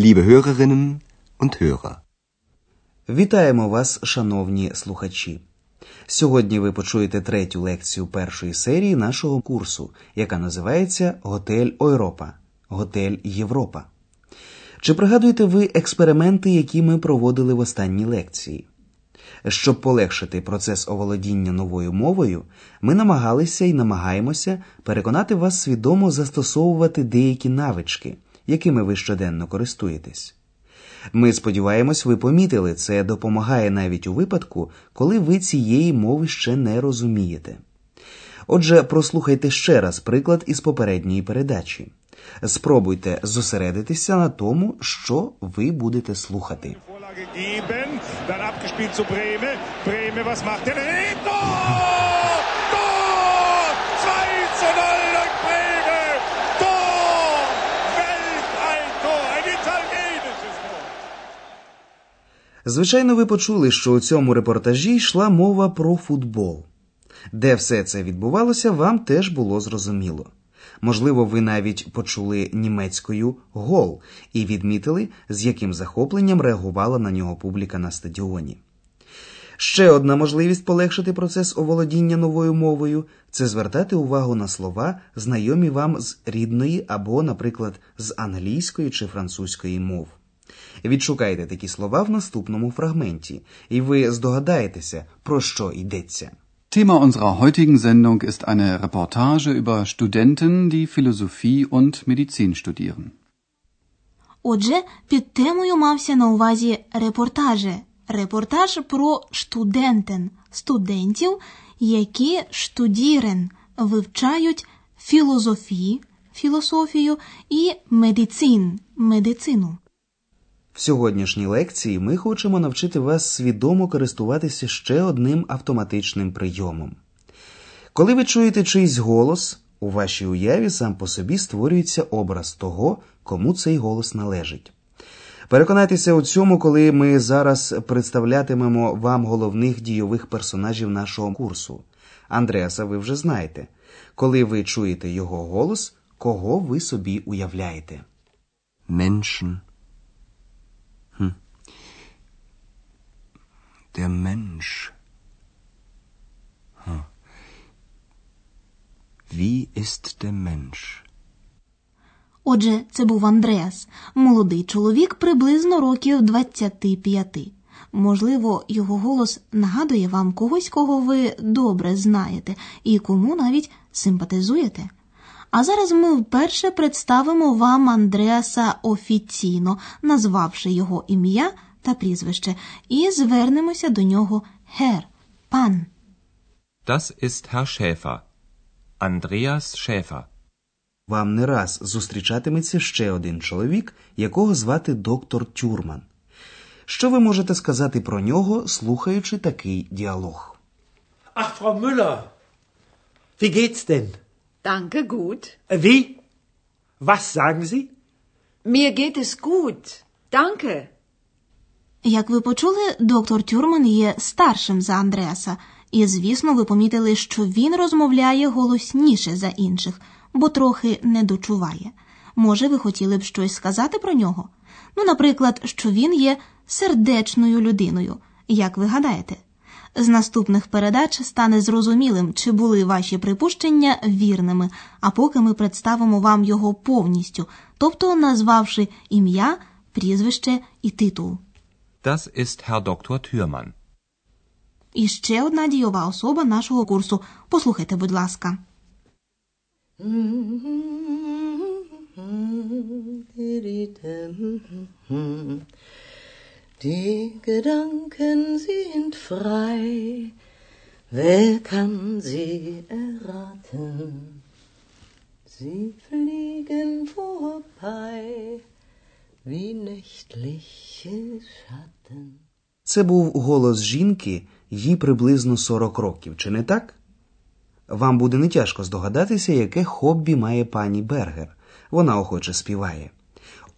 liebe Hörerinnen und Hörer. Вітаємо вас, шановні слухачі. Сьогодні ви почуєте третю лекцію першої серії нашого курсу, яка називається Готель Ойропа. Готель Європа. Чи пригадуєте ви експерименти, які ми проводили в останній лекції? Щоб полегшити процес оволодіння новою мовою, ми намагалися і намагаємося переконати вас свідомо застосовувати деякі навички, якими ви щоденно користуєтесь. Ми сподіваємось, ви помітили, це допомагає навіть у випадку, коли ви цієї мови ще не розумієте. Отже, прослухайте ще раз приклад із попередньої передачі. Спробуйте зосередитися на тому, що ви будете слухати. Vorlage geben, dann abgespielt zu Breme. Breme, was macht der? Tor! Tor! 2 zu 0 durch Breme! Tor! Weltalltor! Ein italienisches Tor! Звичайно, ви почули, що у цьому репортажі йшла мова про футбол. Де все це відбувалося, вам теж було зрозуміло. Можливо, ви навіть почули німецькою гол і відмітили, з яким захопленням реагувала на нього публіка на стадіоні. Ще одна можливість полегшити процес оволодіння новою мовою це звертати увагу на слова, знайомі вам з рідної або, наприклад, з англійської чи французької мов. Відшукайте такі слова в наступному фрагменті, і ви здогадаєтеся, про що йдеться. Thema unserer heutigen Sendung ist eine Reportage über Studenten, die Philosophie und Medizin studieren. Отже, під темою мався на увазі репортаже. Репортаж про штудентен, студентів, які штудірен, вивчають філозофії, філософію і медицин, медицину. В сьогоднішній лекції ми хочемо навчити вас свідомо користуватися ще одним автоматичним прийомом. Коли ви чуєте чийсь голос, у вашій уяві сам по собі створюється образ того, кому цей голос належить. Переконайтеся у цьому, коли ми зараз представлятимемо вам головних дійових персонажів нашого курсу. Андреаса ви вже знаєте. Коли ви чуєте його голос, кого ви собі уявляєте? Menschen. Hm. Der Mensch. Hm. Wie ist der Mensch? Отже, це був Андреас, молодий чоловік приблизно років 25. Можливо, його голос нагадує вам когось, кого ви добре знаєте і кому навіть симпатизуєте. А зараз ми вперше представимо вам Андреаса офіційно, назвавши його ім'я та прізвище, і звернемося до нього гер, пан. Das ist Herr Schäfer. Andreas Schäfer. Вам не раз зустрічатиметься ще один чоловік, якого звати доктор Тюрман. Що ви можете сказати про нього, слухаючи такий діалог? Ach, Frau Müller. Wie geht's denn? Danke, gut. Äh, Wie? Was sagen Sie? Mir geht es gut. Danke. Як ви почули, доктор Тюрман є старшим за Андреаса, і, звісно, ви помітили, що він розмовляє голосніше за інших, бо трохи не дочуває. Може, ви хотіли б щось сказати про нього? Ну, наприклад, що він є сердечною людиною. Як ви гадаєте? З наступних передач стане зрозумілим, чи були ваші припущення вірними, а поки ми представимо вам його повністю, тобто назвавши ім'я, прізвище і титул. Das ist Herr Dr. Thürmann. І ще одна дійова особа нашого курсу. Послухайте, будь ласка. Die Gedanken sind frei, wer kann sie erraten? Sie fliegen vorbei wie nächtliche Schatten. Це був голос жінки, їй приблизно 40 років, чи не так? Вам буде не тяжко здогадатися, яке хобі має пані Бергер. Вона охоче співає.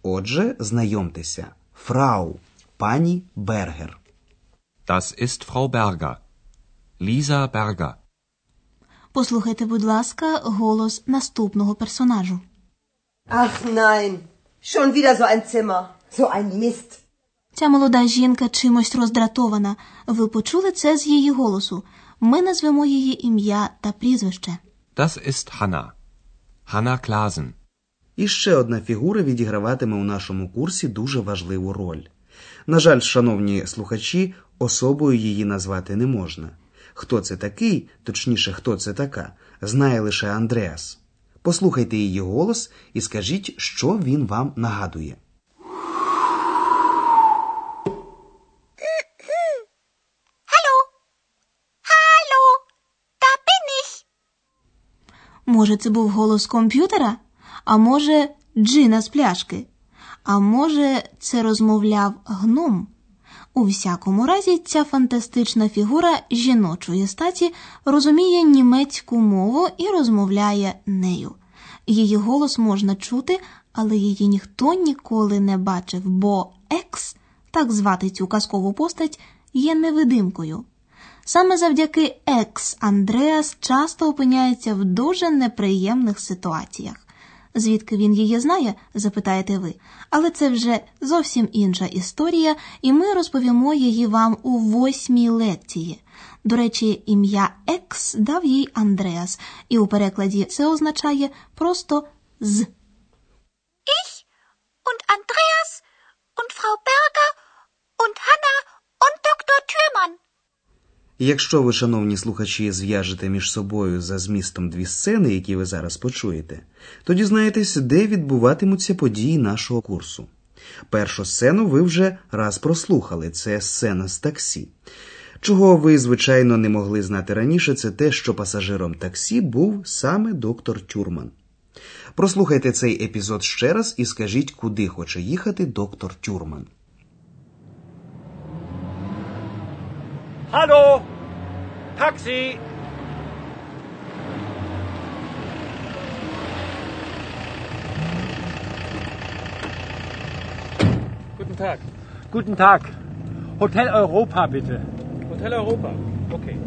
Отже, знайомтеся, фрау, пані Бергер. Das ist Frau Berger. Lisa Berger. Послухайте, будь ласка, голос наступного персонажу. Ach nein, schon wieder so ein Zimmer. So ein Mist. Ця молода жінка чимось роздратована. Ви почули це з її голосу. Ми назвемо її ім'я та прізвище. Das ist Hanna. Hanna Klasen. І ще одна фігура відіграватиме у нашому курсі дуже важливу роль. На жаль, шановні слухачі, особою її назвати не можна. Хто це такий, точніше, хто це така, знає лише Андреас. Послухайте її голос і скажіть, що він вам нагадує. Може, це був голос комп'ютера? А може, джина з пляшки? А може, це розмовляв гном? У всякому разі, ця фантастична фігура жіночої статі розуміє німецьку мову і розмовляє нею. Її голос можна чути, але її ніхто ніколи не бачив, бо екс, так звати цю казкову постать, є невидимкою. Саме завдяки екс Андреас часто опиняється в дуже неприємних ситуаціях. Звідки він її знає, запитаєте ви, але це вже зовсім інша історія, і ми розповімо її вам у восьмій лекції. До речі, ім'я Екс дав їй Андреас, і у перекладі це означає просто з. Ich und Andreas und Frau Berger und Hanna. Якщо ви, шановні слухачі, зв'яжете між собою за змістом дві сцени, які ви зараз почуєте, то дізнаєтесь, де відбуватимуться події нашого курсу. Першу сцену ви вже раз прослухали це сцена з таксі. Чого ви, звичайно, не могли знати раніше, це те, що пасажиром таксі був саме доктор Тюрман. Прослухайте цей епізод ще раз і скажіть, куди хоче їхати доктор Тюрман. Hallo! Taxi! Guten Tag. Guten Tag. Hotel Europa, bitte. Hotel Europa. Okay.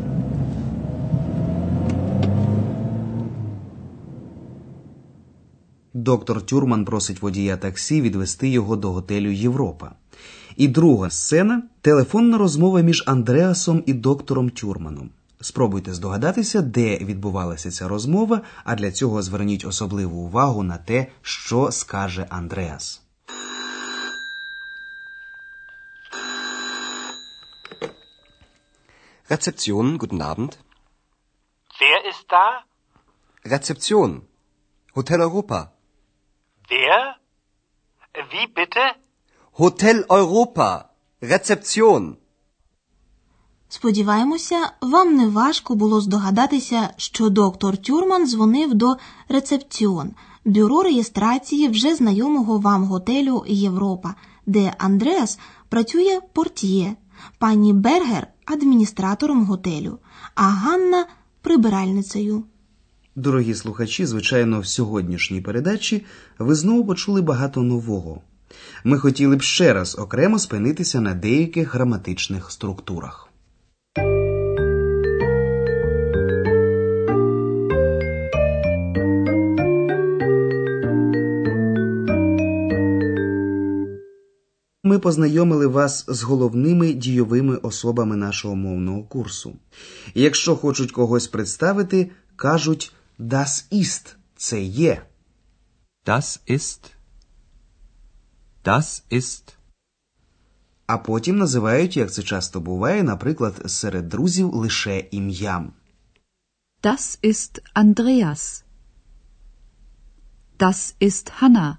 Доктор Тюрман просить водія таксі відвести його до готелю Європа. І друга сцена телефонна розмова між Андреасом і доктором Тюрманом. Спробуйте здогадатися, де відбувалася ця розмова, а для цього зверніть особливу увагу на те, що скаже Андреас. Rezeption, guten Abend. Wer ist da? Rezeption. Hotel Europa. Wer? Wie bitte? Hotel Europa. Rezeption. Сподіваємося, вам не важко було здогадатися, що доктор Тюрман дзвонив до рецепціон бюро реєстрації вже знайомого вам готелю Європа, де Андреас працює портьє, пані Бергер адміністратором готелю, а Ганна прибиральницею. Дорогі слухачі, звичайно, в сьогоднішній передачі ви знову почули багато нового. Ми хотіли б ще раз окремо спинитися на деяких граматичних структурах. Ми познайомили вас з головними дійовими особами нашого мовного курсу. Якщо хочуть когось представити, кажуть Das ist – це є. Das ist. Das ist. А потім називають, як це часто буває, наприклад, серед друзів лише ім'ям. Das ist Andreas. Das ist Hanna.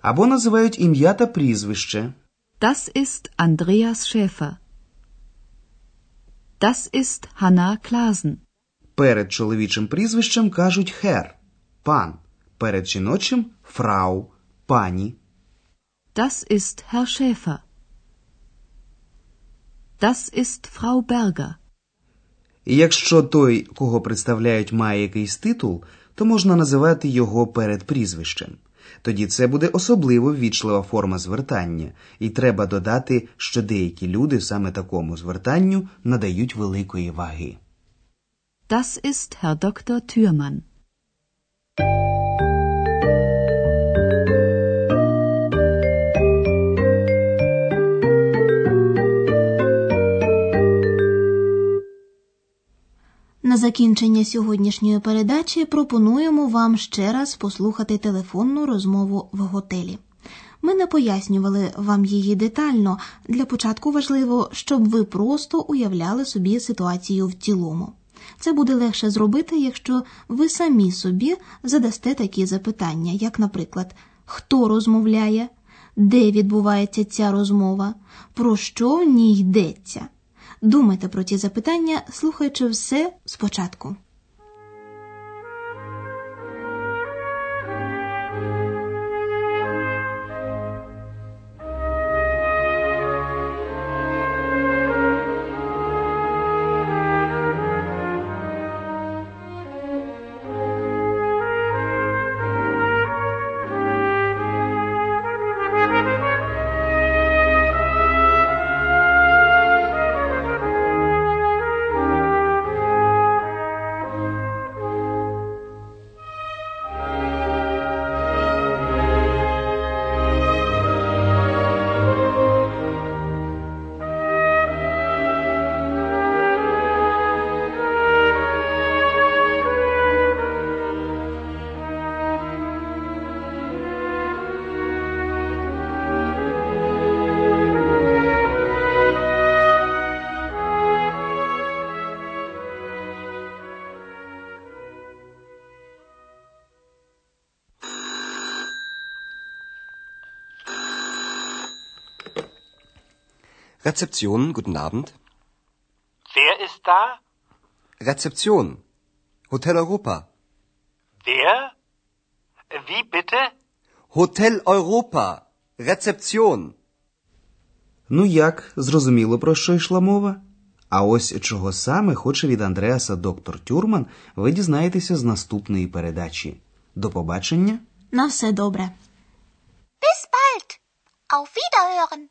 Або називають ім'я та прізвище. Das ist Andreas Schäfer. Das ist Hanna Klasen. Перед чоловічим прізвищем кажуть хер пан. Перед жіночим фрау пані. Das ist Herr Schäfer. Das ist Frau Berger. І якщо той, кого представляють, має якийсь титул, то можна називати його перед прізвищем. Тоді це буде особливо ввічлива форма звертання, і треба додати, що деякі люди саме такому звертанню надають великої ваги. Das ist Herr Dr. Thürmann. Закінчення сьогоднішньої передачі пропонуємо вам ще раз послухати телефонну розмову в готелі. Ми не пояснювали вам її детально. Для початку важливо, щоб ви просто уявляли собі ситуацію в цілому. Це буде легше зробити, якщо ви самі собі задасте такі запитання, як, наприклад, хто розмовляє, де відбувається ця розмова, про що в ній йдеться. Думайте про ті запитання, слухаючи все спочатку. Rezeption, guten Abend. Wer ist da? Rezeption. Hotel Europa. Wer? Wie bitte? Hotel Europa. Rezeption. Ну як, зрозуміло, про що йшла мова? А ось чого саме хоче від Андреаса доктор Тюрман, ви дізнаєтеся з наступної передачі. До побачення! На все добре. Bis bald. Auf Wiederhören.